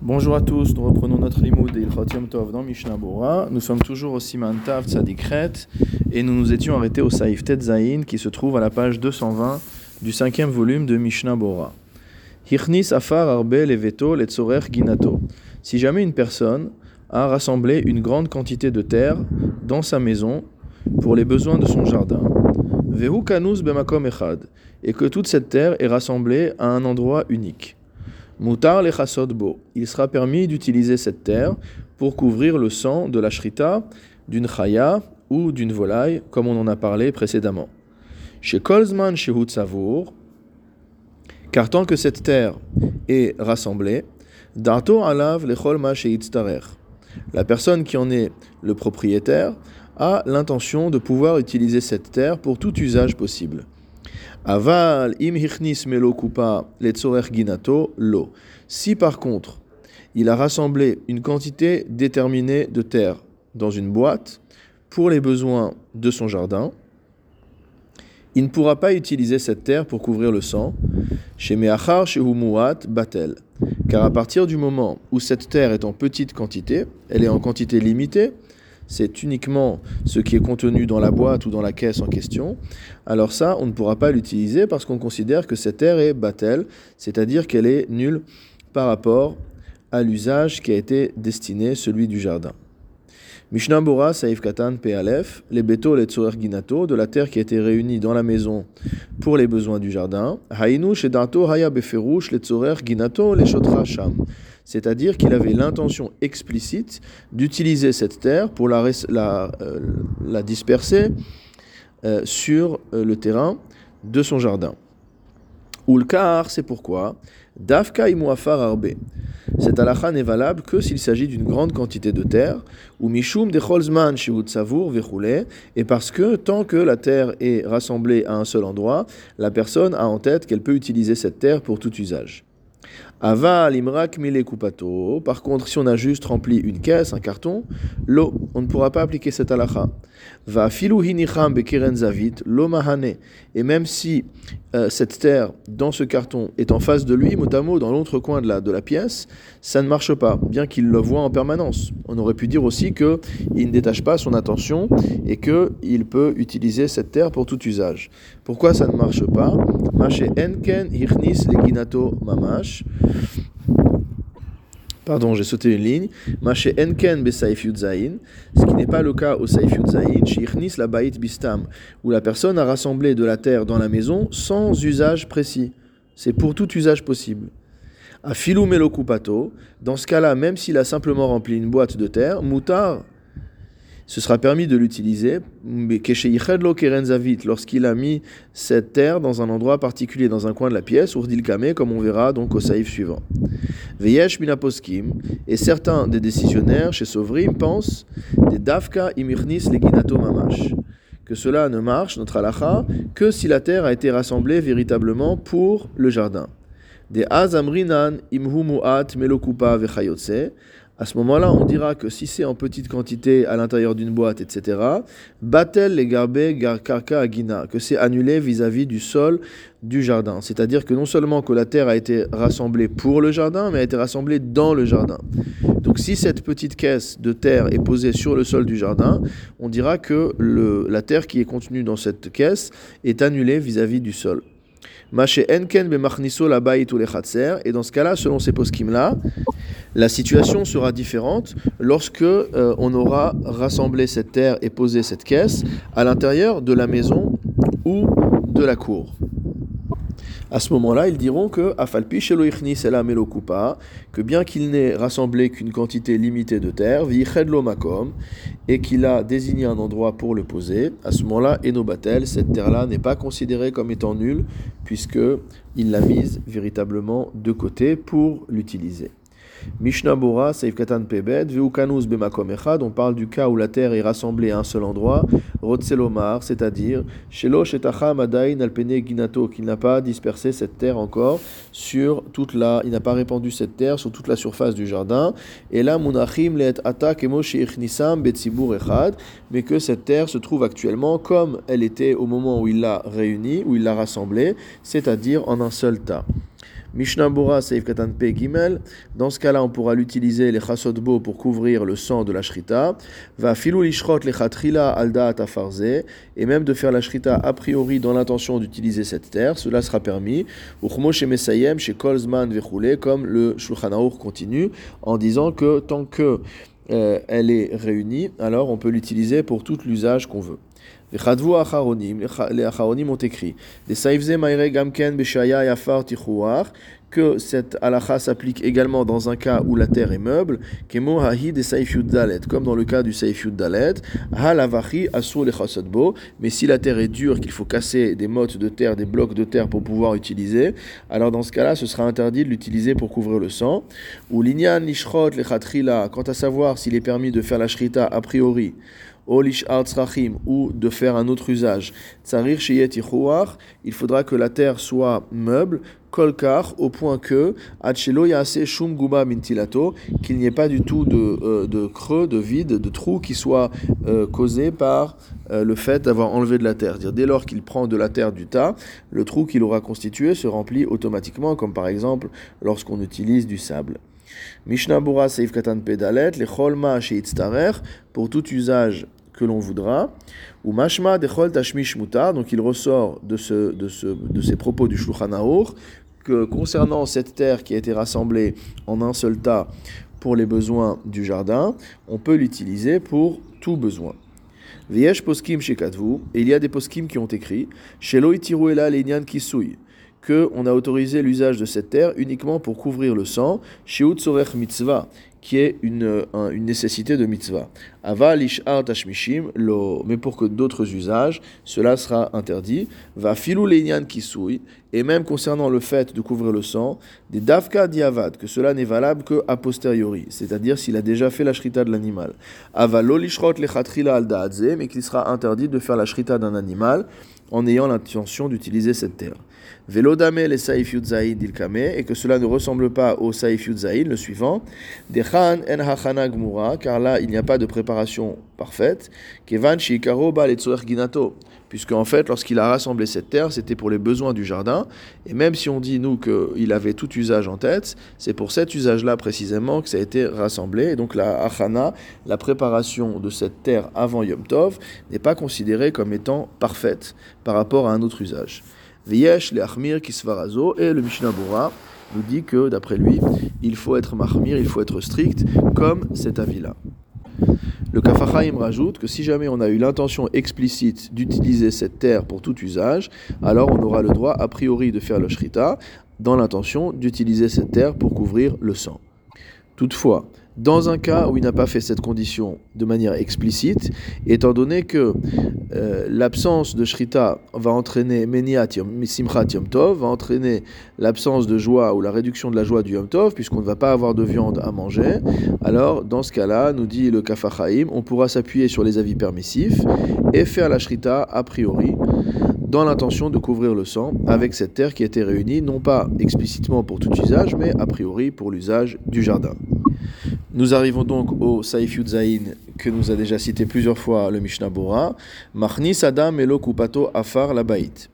Bonjour à tous, nous reprenons notre limoud de Ilchot Tov dans Mishnah Bora. Nous sommes toujours au Siman Tav Tzadikret et nous nous étions arrêtés au Saïf Tetzaïn qui se trouve à la page 220 du cinquième volume de Mishnah Bora. Hichnis afar arbe leveto letzorer ginato. Si jamais une personne a rassemblé une grande quantité de terre dans sa maison pour les besoins de son jardin, vehu kanus bemakom echad, et que toute cette terre est rassemblée à un endroit unique. Mutar bo. Il sera permis d'utiliser cette terre pour couvrir le sang de la shrita, d'une chaya ou d'une volaille, comme on en a parlé précédemment. Chez Kolzman Savour, car tant que cette terre est rassemblée, Dato alav lechol ma La personne qui en est le propriétaire a l'intention de pouvoir utiliser cette terre pour tout usage possible. Aval im melo ginato lo. Si par contre, il a rassemblé une quantité déterminée de terre dans une boîte pour les besoins de son jardin, il ne pourra pas utiliser cette terre pour couvrir le sang, chez Meachar chez Batel. Car à partir du moment où cette terre est en petite quantité, elle est en quantité limitée, c'est uniquement ce qui est contenu dans la boîte ou dans la caisse en question, alors ça, on ne pourra pas l'utiliser parce qu'on considère que cette terre est batel, c'est-à-dire qu'elle est nulle par rapport à l'usage qui a été destiné, celui du jardin. Mishnah Bora, Saif Katan, Pealef, les béto, les tsorer ginato, de la terre qui a été réunie dans la maison pour les besoins du jardin. Hainu, shedato, haya beferush, les tsorer ginato, les shotra sham c'est-à-dire qu'il avait l'intention explicite d'utiliser cette terre pour la, euh, disperser euh, sur euh, le terrain de son jardin. Ulkar, c'est pourquoi? Dafka imuafar arbe. Cette halakha n'est valable que s'il s'agit d'une grande quantité de terre, ou mishum de cholzman savour vechoule, et parce que tant que la terre est rassemblée à un seul endroit, la personne a en tête qu'elle peut utiliser cette terre pour tout usage. Ava limrak mile kupato. Par contre, si on a juste rempli une caisse, un carton, l'eau, on ne pourra pas appliquer cette halakha. Va filu hinicham bekeren zavit, mahane. Et même si euh, cette terre dans ce carton est en face de lui, motamo dans l'autre coin de la, pièce, ça ne marche pas, bien qu'il le voit en permanence. On aurait pu dire aussi que il ne détache pas son attention et que il peut utiliser cette terre pour tout usage. Pourquoi ça ne marche pas? Mamash. Pardon, j'ai sauté une ligne. Enken be ce qui n'est pas le cas au saif yudzaïn, shirnis la bait bistam, où la personne a rassemblé de la terre dans la maison sans usage précis. C'est pour tout usage possible. A filou melokupato, dans ce cas-là, même s'il a simplement rempli une boîte de terre, mutar, ce sera permis de l'utiliser, lorsqu'il a mis cette terre dans un endroit particulier, dans un coin de la pièce, kame, comme on verra donc au saïf suivant. Veyesh minaposkim, et certains des décisionnaires chez Sovrim pensent des dafka imirnis leginato mamash que cela ne marche, notre halacha, que si la terre a été rassemblée véritablement pour le jardin. Des azamrinan imhumuat melokupa vechayotse, à ce moment-là, on dira que si c'est en petite quantité à l'intérieur d'une boîte, etc., batel les garbé karka agina, que c'est annulé vis-à-vis du sol du jardin. C'est-à-dire que non seulement que la terre a été rassemblée pour le jardin, mais a été rassemblée dans le jardin. Donc si cette petite caisse de terre est posée sur le sol du jardin, on dira que la terre qui est contenue dans cette caisse est annulée vis-à-vis du sol. Enken Et dans ce cas-là, selon ces poskim-là, la situation sera différente lorsque euh, on aura rassemblé cette terre et posé cette caisse à l'intérieur de la maison ou de la cour. À ce moment-là, ils diront que Afalpi que bien qu'il n'ait rassemblé qu'une quantité limitée de terre, makom, et qu'il a désigné un endroit pour le poser, à ce moment-là, Enobatel, cette terre-là n'est pas considérée comme étant nulle, puisque il l'a mise véritablement de côté pour l'utiliser. Mishnah Bora, Seif Katan Pebed, Veukanus Bemakom Echad, on parle du cas où la terre est rassemblée à un seul endroit, Rotselomar, c'est-à-dire Shelo Shetacham Adain Alpene Ginato, qu'il n'a pas dispersé cette terre encore sur toute la, il n'a pas répandu cette terre sur toute la surface du jardin, et là Munachim Let Ata Kemo Sheichnisam Betzibur Echad, mais que cette terre se trouve actuellement comme elle était au moment où il l'a réunie, où il l'a rassemblée, c'est-à-dire en un seul tas. Mishnah Bora Seif Katan Pe Gimel. Dans ce cas-là, on pourra l'utiliser les chasodbo pour couvrir le sang de la shrita. Va filou lishrot le chatrila alda tafarze. Et même de faire la shrita a priori dans l'intention d'utiliser cette terre. Cela sera permis. Uchmo chez Mesayem, chez Kolzman Vechoule, comme le Shulchan continue en disant que tant que euh, elle est réunie, alors on peut l'utiliser pour tout l'usage qu'on veut. Les acharonim ont écrit que cette halakha s'applique également dans un cas où la terre est meuble, comme dans le cas du Saif Dalet, mais si la terre est dure, qu'il faut casser des mottes de terre, des blocs de terre pour pouvoir utiliser, alors dans ce cas-là, ce sera interdit de l'utiliser pour couvrir le sang. Ou l'inyan lishrot quant à savoir s'il est permis de faire la shrita a priori, ou de faire un autre usage. Il faudra que la terre soit meuble, kolkar, au point que, shum guba mintilato, qu'il n'y ait pas du tout de, euh, de, creux, de vide, de trou qui soit euh, causé par euh, le fait d'avoir enlevé de la terre. Dès lors qu'il prend de la terre du tas, le trou qu'il aura constitué se remplit automatiquement, comme par exemple lorsqu'on utilise du sable. Mishnah Bura Seif Katan Pedalet, les Cholma pour tout usage que l'on voudra. Ou mashma dechol tashmish mutar, donc il ressort de, ce, de, ce, de ces propos du Shulchan que concernant cette terre qui a été rassemblée en un seul tas pour les besoins du jardin, on peut l'utiliser pour tout besoin. Viesh poskim shekatvu, et il y a des poskim qui ont écrit, shelo itiruela lenyan kisui, que on a autorisé l'usage de cette terre uniquement pour couvrir le sang, shiut mitzvah, qui est une, une nécessité de mitzvah. Aval ishar tashmishim lo, mais pour que d'autres usages, cela sera interdit. Va filou leinian kisui, et même concernant le fait de couvrir le sang, des davka diavad, que cela n'est valable que a posteriori, c'est-à-dire s'il a déjà fait la shrita de l'animal. Aval lishrot lechatrila al mais qu'il sera interdit de faire la shrita d'un animal en ayant l'intention d'utiliser cette terre. Velodame les Saif ilkame, et que cela ne ressemble pas au Saif le suivant. Dechan en hachana gmura, car là il n'y a pas de préparation parfaite. Kevan shikaro ba ginato, puisque en fait lorsqu'il a rassemblé cette terre, c'était pour les besoins du jardin, et même si on dit nous qu'il avait tout usage en tête, c'est pour cet usage-là précisément que ça a été rassemblé, et donc la hachana, la préparation de cette terre avant Yom Tov, n'est pas considérée comme étant parfaite par rapport à un autre usage. Viesh le Achmir Kisvarazo, et le Mishnah nous dit que, d'après lui, il faut être mahmir, il faut être strict, comme cet avis-là. Le Kafachaim rajoute que si jamais on a eu l'intention explicite d'utiliser cette terre pour tout usage, alors on aura le droit a priori de faire le shrita dans l'intention d'utiliser cette terre pour couvrir le sang. Toutefois, dans un cas où il n'a pas fait cette condition de manière explicite, étant donné que euh, l'absence de shrita va entraîner va entraîner l'absence de joie ou la réduction de la joie du yom tov, puisqu'on ne va pas avoir de viande à manger, alors dans ce cas-là, nous dit le kafachaim, on pourra s'appuyer sur les avis permissifs et faire la shrita a priori dans l'intention de couvrir le sang avec cette terre qui a été réunie, non pas explicitement pour tout usage, mais a priori pour l'usage du jardin. Nous arrivons donc au Saif Yudzaïn que nous a déjà cité plusieurs fois le Mishnah Bora. Machnis Adam Elo Kupato Afar Labait.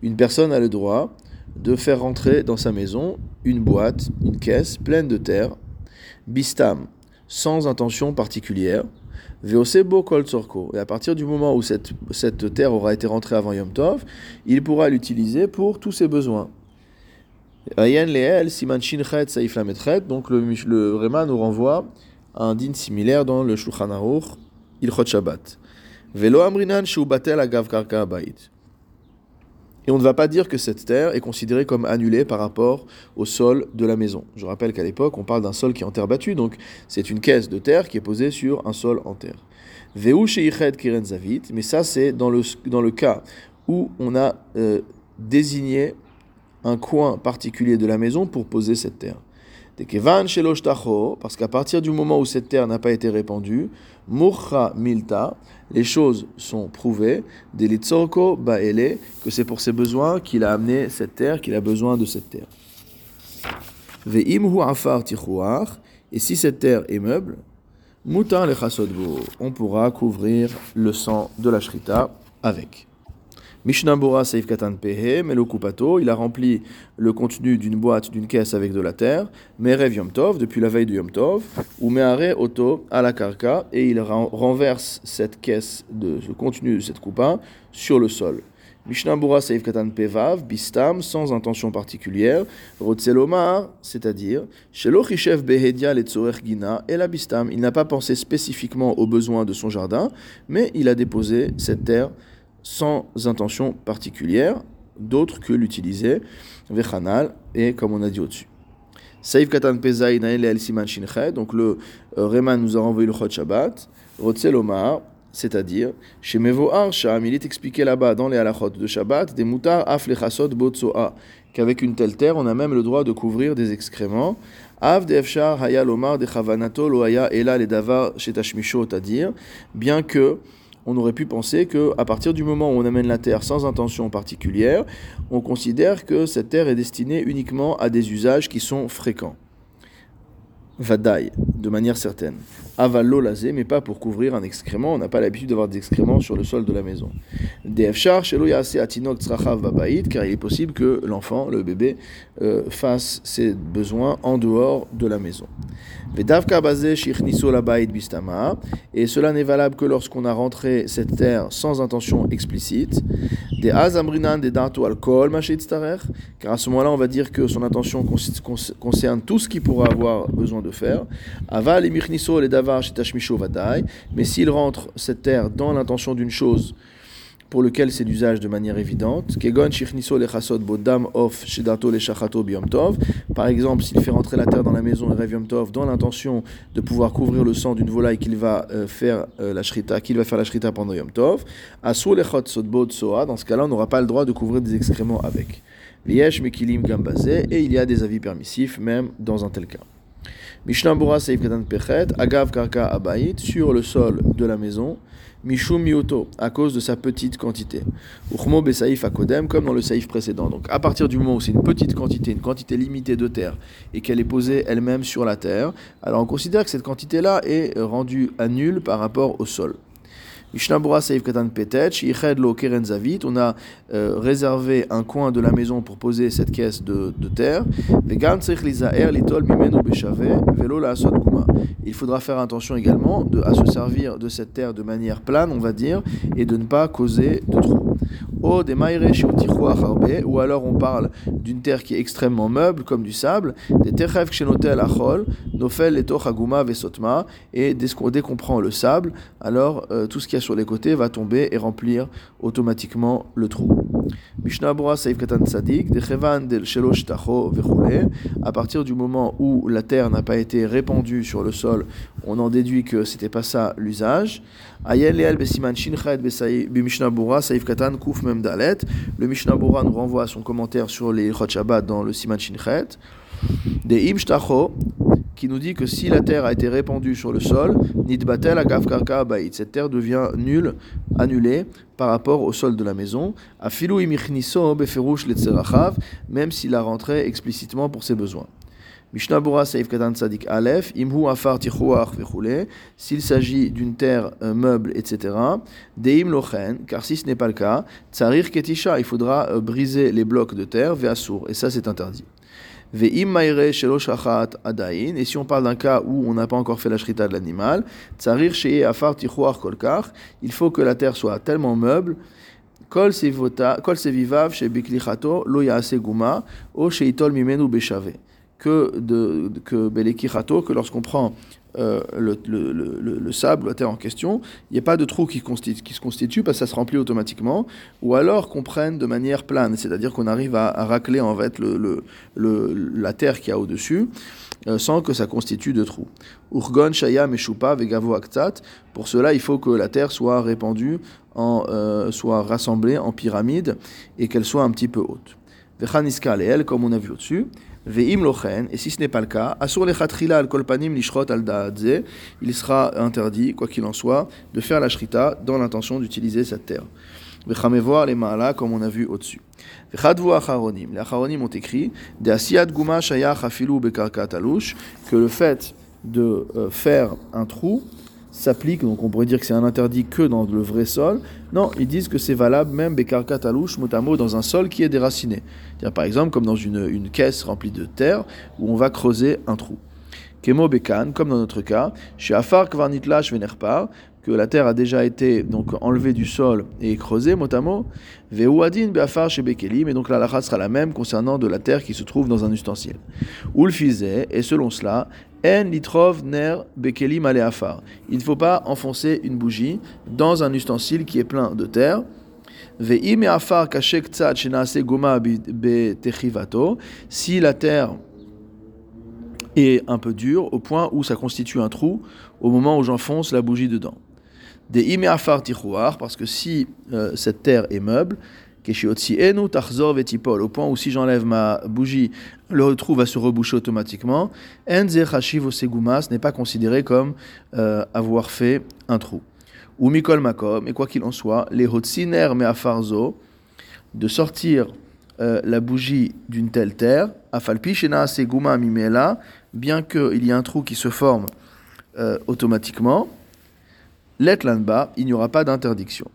Une personne a le droit de faire rentrer dans sa maison une boîte, une caisse pleine de terre, bistam, sans intention particulière, veosebo kol Et à partir du moment où cette, cette terre aura été rentrée avant Yom Tov, il pourra l'utiliser pour tous ses besoins. Ayen Leel, Siman Shinchet, Saif Donc le, le Réma nous renvoie à un din similaire dans le Shulchan Aruch, Ilchot Shabbat. Velo Amrinan Shubatel Agav Karka. Et on ne va pas dire que cette terre est considérée comme annulée par rapport au sol de la maison. Je rappelle qu'à l'époque, on parle d'un sol qui est en terre battue, donc c'est une caisse de terre qui est posée sur un sol en terre. Veu Sheichet Kiren Zavit, mais ça c'est dans le, dans le cas où on a euh, désigné un coin particulier de la maison pour poser cette terre. Parce qu'à partir du moment où cette terre n'a pas été répandue, Murcha Milta, les choses sont prouvées, Baele, que c'est pour ses besoins qu'il a amené cette terre, qu'il a besoin de cette terre. Et si cette terre est meuble, on pourra couvrir le sang de la shrita avec. Mishnabura Saif Katan Pehe, Melokupato, il a rempli le contenu d'une boîte, d'une caisse avec de la terre, Merev Yom Tov, depuis la veille de Yom Tov, ou Meare Oto à la Karka, et il renverse cette caisse, de, ce contenu de cette coupa, sur le sol. Mishnabura Saif Katan Pevav, Bistam, sans intention particulière, Rotzelomar, c'est-à-dire, Shelo Chishev Behedia Letzorech Gina, et la Bistam, il n'a pas pensé spécifiquement aux besoins de son jardin, mais il a déposé cette terre sans intention particulière, d'autre que l'utiliser, vechanal, et comme on a dit au-dessus. Siman donc le euh, Reman nous a renvoyé le Chot Shabbat, Rotzelomar, c'est-à-dire, chez Mevo Arsham, il est expliqué là-bas dans les halachot de Shabbat, des mutar af lechasot botsoa, qu'avec une telle terre, on a même le droit de couvrir des excréments. Av de efshar haya lomar de chavanato lo haya ela le davar shetashmisho, c'est-à-dire, bien que on aurait pu penser que à partir du moment où on amène la terre sans intention particulière, on considère que cette terre est destinée uniquement à des usages qui sont fréquents. Vadaï, de manière certaine. Avalo lazé, mais pas pour couvrir un excrément. On n'a pas l'habitude d'avoir des excréments sur le sol de la maison. Defchar, atinok babaïd, car il est possible que l'enfant, le bébé, euh, fasse ses besoins en dehors de la maison. Vedavka bazé bistama, et cela n'est valable que lorsqu'on a rentré cette terre sans intention explicite. Des azamrinan des darto alcool, car à ce moment-là, on va dire que son intention concerne tout ce qu'il pourra avoir besoin de faire. Aval et mais s'il rentre cette terre dans l'intention d'une chose pour lequel c'est d'usage de manière évidente. Par exemple, s'il fait rentrer la terre dans la maison et dans l'intention de pouvoir couvrir le sang d'une volaille qu'il va euh, faire euh, la shrita, qu'il va faire la shrita pendant Yom Tov. Dans ce cas-là, on n'aura pas le droit de couvrir des excréments avec. Et il y a des avis permissifs même dans un tel cas. Mishnambura Seif Pechet, Agav Karka Abayit, sur le sol de la maison, Mishum Mioto, à cause de sa petite quantité. Uchmo Besaif Akodem, comme dans le Saïf précédent. Donc à partir du moment où c'est une petite quantité, une quantité limitée de terre, et qu'elle est posée elle-même sur la terre, alors on considère que cette quantité-là est rendue à par rapport au sol. On a euh, réservé un coin de la maison pour poser cette caisse de, de terre. Il faudra faire attention également à se servir de cette terre de manière plane, on va dire, et de ne pas causer de trous. Ou alors on parle d'une terre qui est extrêmement meuble, comme du sable, des terrev kshénotel achol, nofel et tochaguma vesotma, et dès qu'on prend le sable, alors euh, tout ce qu'il y a sur les côtés va tomber et remplir automatiquement le trou. Mishnah Saif Katan Tzadik, del Shelosh Tacho À partir du moment où la terre n'a pas été répandue sur le sol, on en déduit que c'était pas ça l'usage. Ayel Leal Besiman Shinchet Mishnah Saif Katan Kuf Mem Dalet. Le Mishnah nous renvoie à son commentaire sur les Chot Shabbat dans le Siman Shinchet. Des Im qui nous dit que si la terre a été répandue sur le sol, nidbatel agav karka cette terre devient nulle, annulée par rapport au sol de la maison, afilu imichniso beferush letzerachav, même s'il a rentré explicitement pour ses besoins. Mishnabura Saif Katan Sadik Aleph, Imhu Afar Tichuach Vechule, s'il s'agit d'une terre euh, meuble, etc. Deim Lochen, car si ce n'est pas le cas, Tsarir Ketisha, il faudra euh, briser les blocs de terre, Veasur, et ça c'est interdit. Et si on parle d'un cas où on n'a pas encore fait la shrita de l'animal, il faut que la terre soit tellement meuble. Kol sevivav chez Biklichato, lo yaase guma, o sheitol mimenu beshave. Que, de, que que lorsqu'on prend euh, le, le, le, le, sable, la terre en question, il n'y a pas de trou qui, se constitue parce que ça se remplit automatiquement, ou alors qu'on prenne de manière plane, c'est-à-dire qu'on arrive à, racler en fait la terre qui a au-dessus euh, sans que ça constitue de trou. Urgon, Shaya, Meshupa, Vegavo, Aktat. Pour cela, il faut que la terre soit répandue, euh, soit rassemblée en pyramide et qu'elle soit un petit peu haute. Vechaniska, elle, comme on a vu au-dessus. Ve'im lochen, et si ce n'est pas le cas, asur lechatchila al kolpanim lishrot al da'adze, il sera interdit, quoi qu'il en soit, de faire la shrita dans l'intention d'utiliser cette terre. Vechamevoa les ma'ala, comme on a vu au-dessus. Vechadvu acharonim, les acharonim ont écrit, de asiyat guma shayach afilu bekarkat alush, que le fait de euh, faire un trou, s'applique, donc on pourrait dire que c'est un interdit que dans le vrai sol. Non, ils disent que c'est valable même Bekarkat Alouche, mot dans un sol qui est déraciné. Par exemple, comme dans une, une, caisse remplie de terre où on va creuser un trou. Kemo Bekan, comme dans notre cas, chez Afar Kvarnitlash Venerpar, que la terre a déjà été donc enlevée du sol et creusée, mot à mot, Veuadin Beafar chez Bekelim, et donc la lacha sera la même concernant de la terre qui se trouve dans un ustensile. Ulfizé, et selon cela, En litrov ner Bekelim aleafar. Il ne faut pas enfoncer une bougie dans un ustensile qui est plein de terre. Si la terre est un peu dure au point où ça constitue un trou au moment où j'enfonce la bougie dedans. Des imeafar tichouar, parce que si euh, cette terre est meuble, au point où si j'enlève ma bougie, le trou va se reboucher automatiquement, enze chashiv segumas n'est pas considéré comme euh, avoir fait un trou. Ou mikol makom, et quoi qu'il en soit, les hotziner meafarzo, de sortir euh, la bougie d'une telle terre, afalpi shena seguma mimela, bien qu'il y ait un trou qui se forme automatiquement, l'etlanba, il n'y aura pas d'interdiction.